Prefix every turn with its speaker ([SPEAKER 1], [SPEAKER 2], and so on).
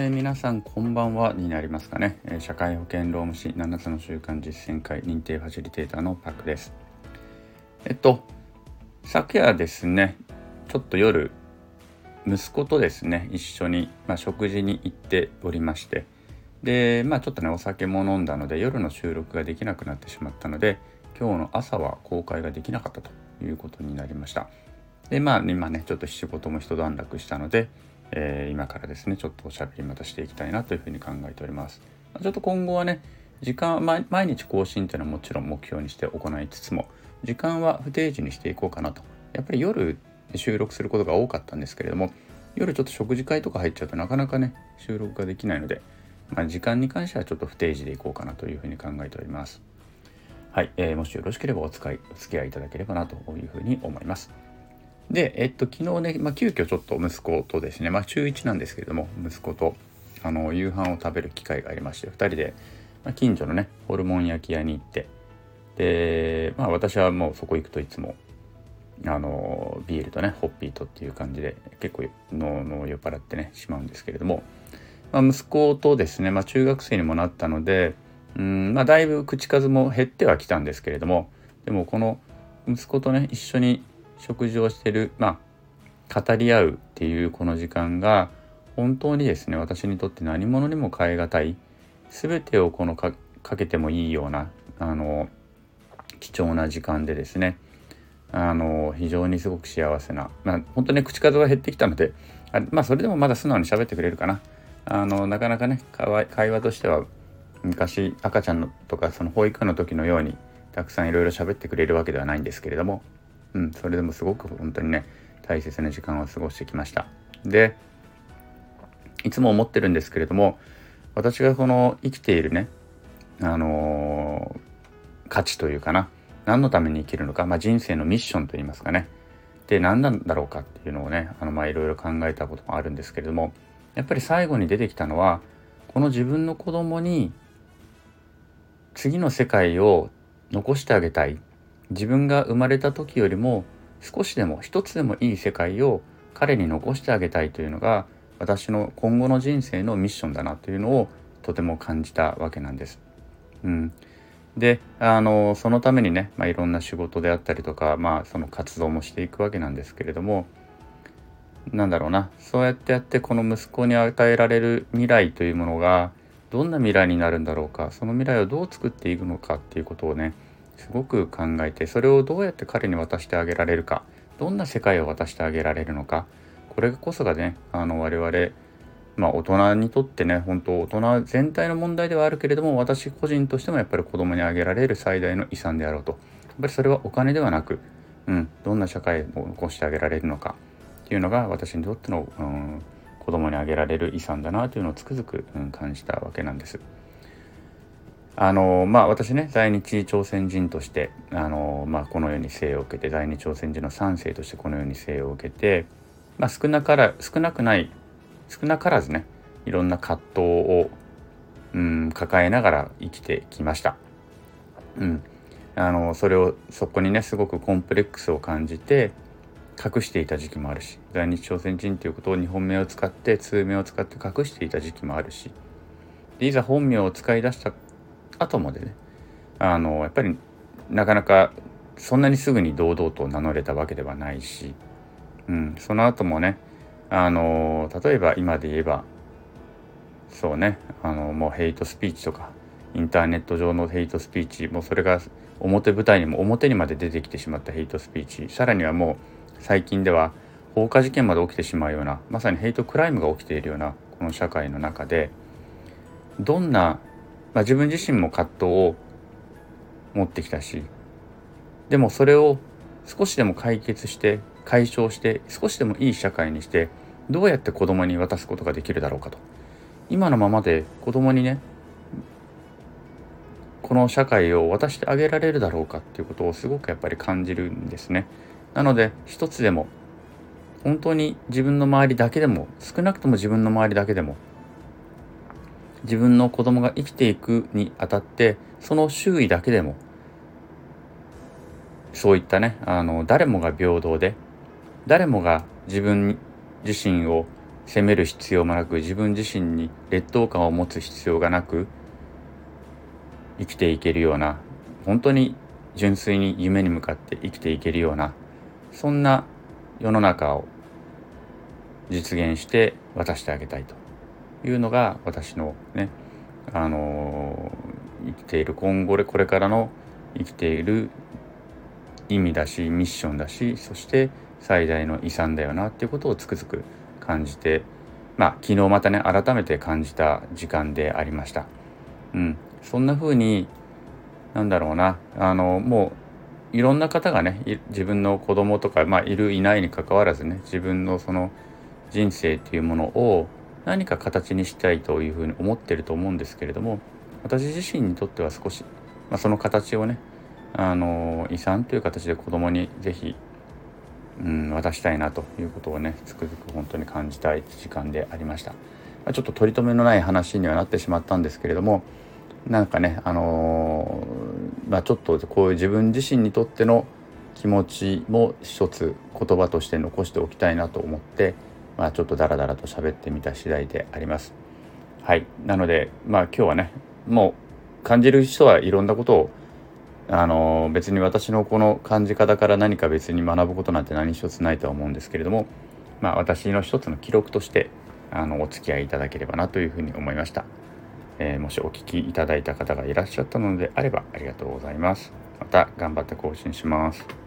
[SPEAKER 1] えー、皆さんこんばんはになりますかね、えー、社会保険労務士7つの習慣実践会認定ファシリテーターのパクです。えっと昨夜ですねちょっと夜息子とですね一緒に、まあ、食事に行っておりまして。でまあちょっとねお酒も飲んだので夜の収録ができなくなってしまったので今日の朝は公開ができなかったということになりました。でまあ今ねちょっと仕事も一段落したのでえー、今からですねちょっとおしゃべりまたしていきたいなというふうに考えております。ちょっと今後はね時間毎日更新というのはもちろん目標にして行いつつも時間は不定時にしていこうかなと。やっぱり夜収録することが多かったんですけれども夜ちょっと食事会とか入っちゃうとなかなかね収録ができないので、まあ、時間に関してはちょっと不定時でいこうかなというふうに考えております。はい、えー、もしよろしければお使いお付き合いいただければなというふうに思います。で、えっと、昨日ね、まあ、急遽ちょっと息子とですね、まあ、中1なんですけれども、息子と、あの、夕飯を食べる機会がありまして、2人で、まあ、近所のね、ホルモン焼き屋に行って、で、まあ、私はもうそこ行くといつも、あの、ビールとね、ホッピーとっていう感じで、結構のの酔っ払ってね、しまうんですけれども、まあ、息子とですね、まあ、中学生にもなったので、うんまあ、だいぶ口数も減ってはきたんですけれどもでもこの息子とね一緒に食事をしてるまあ語り合うっていうこの時間が本当にですね私にとって何者にも代え難い全てをこのかけてもいいようなあの貴重な時間でですねあの非常にすごく幸せな、まあ、本当に口数が減ってきたのであまあそれでもまだ素直に喋ってくれるかな。あのなかなかね会話としては昔赤ちゃんのとかその保育園の時のようにたくさんいろいろ喋ってくれるわけではないんですけれどもうん、それでもすごく本当にね大切な時間を過ごしてきました。でいつも思ってるんですけれども私がこの生きているねあのー、価値というかな何のために生きるのか、まあ、人生のミッションといいますかね。で何なんだろうかっていうのをねあのまあいろいろ考えたこともあるんですけれどもやっぱり最後に出てきたのはこの自分の子供に次の世界を残してあげたい。自分が生まれた時よりも少しでも一つでもいい世界を彼に残してあげたいというのが私の今後の人生のミッションだなというのをとても感じたわけなんです。うん、であのそのためにね、まあ、いろんな仕事であったりとか、まあ、その活動もしていくわけなんですけれどもなんだろうなそうやってやってこの息子に与えられる未来というものがどんな未来になるんだろうかその未来をどう作っていくのかっていうことをねすごく考えてそれをどうやって彼に渡してあげられるかどんな世界を渡してあげられるのかこれこそがねあの我々まあ大人にとってね本当大人全体の問題ではあるけれども私個人としてもやっぱり子供にあげられる最大の遺産であろうとやっぱりそれはお金ではなく、うん、どんな社会を残してあげられるのかっていうのが私にとっての、うん、子供にあげられる遺産だなというのをつくづく、うん、感じたわけなんです。あのまあ私ね在日朝鮮人としてあの、まあ、このように生を受けて在日朝鮮人の3世としてこのように生を受けて、まあ、少なから少なくない少なからずねいろんな葛藤を、うん、抱えながら生きてきました。うん、あのそれをそこにねすごくコンプレックスを感じて隠していた時期もあるし在日朝鮮人ということを日本名を使って通名を使って隠していた時期もあるしいざ本名を使い出した後までねあのやっぱりなかなかそんなにすぐに堂々と名乗れたわけではないし、うん、その後もねあの例えば今で言えばそうねあのもうヘイトスピーチとかインターネット上のヘイトスピーチもうそれが表舞台にも表にまで出てきてしまったヘイトスピーチさらにはもう最近では放火事件まで起きてしまうようなまさにヘイトクライムが起きているようなこの社会の中でどんなまあ、自分自身も葛藤を持ってきたしでもそれを少しでも解決して解消して少しでもいい社会にしてどうやって子供に渡すことができるだろうかと。今のままで子供にねこの社会を渡してあげられるだろうかっていうことをすごくやっぱり感じるんですね。なので一つでも本当に自分の周りだけでも少なくとも自分の周りだけでも自分の子供が生きていくにあたってその周囲だけでもそういったねあの誰もが平等で誰もが自分自身を責める必要もなく自分自身に劣等感を持つ必要がなく生きていけるような本当に純粋に夢に向かって生きていけるようなそんな世の中を実現して渡してあげたいと。いうのが私のねあの生きている今後でこれからの生きている意味だしミッションだしそして最大の遺産だよなっていうことをつくづく感じてまあ昨日またね改めて感じた時間でありました。うん、そんな風になんだろうなあのもういろんな方がね自分の子供とか、まあ、いるいないにかかわらずね自分のその人生っていうものを何か形にしたいというふうに思ってると思うんですけれども私自身にとっては少し、まあ、その形をねあの遺産という形で子供に是非、うん、渡したいなということをねつくづく本当に感じたい時間でありました、まあ、ちょっと取り留めのない話にはなってしまったんですけれどもなんかねあの、まあ、ちょっとこういう自分自身にとっての気持ちも一つ言葉として残しておきたいなと思って、まあ、ちょっとダラダラと喋ってみた次第であります。はいなのでまあ今日はねもう感じる人はいろんなことをあの、別に私のこの感じ方から何か別に学ぶことなんて何一つないとは思うんですけれども、まあ、私の一つの記録としてあのお付き合いいただければなというふうに思いました。えー、もしお聞きいただいた方がいらっしゃったのであればありがとうございます。また頑張って更新します。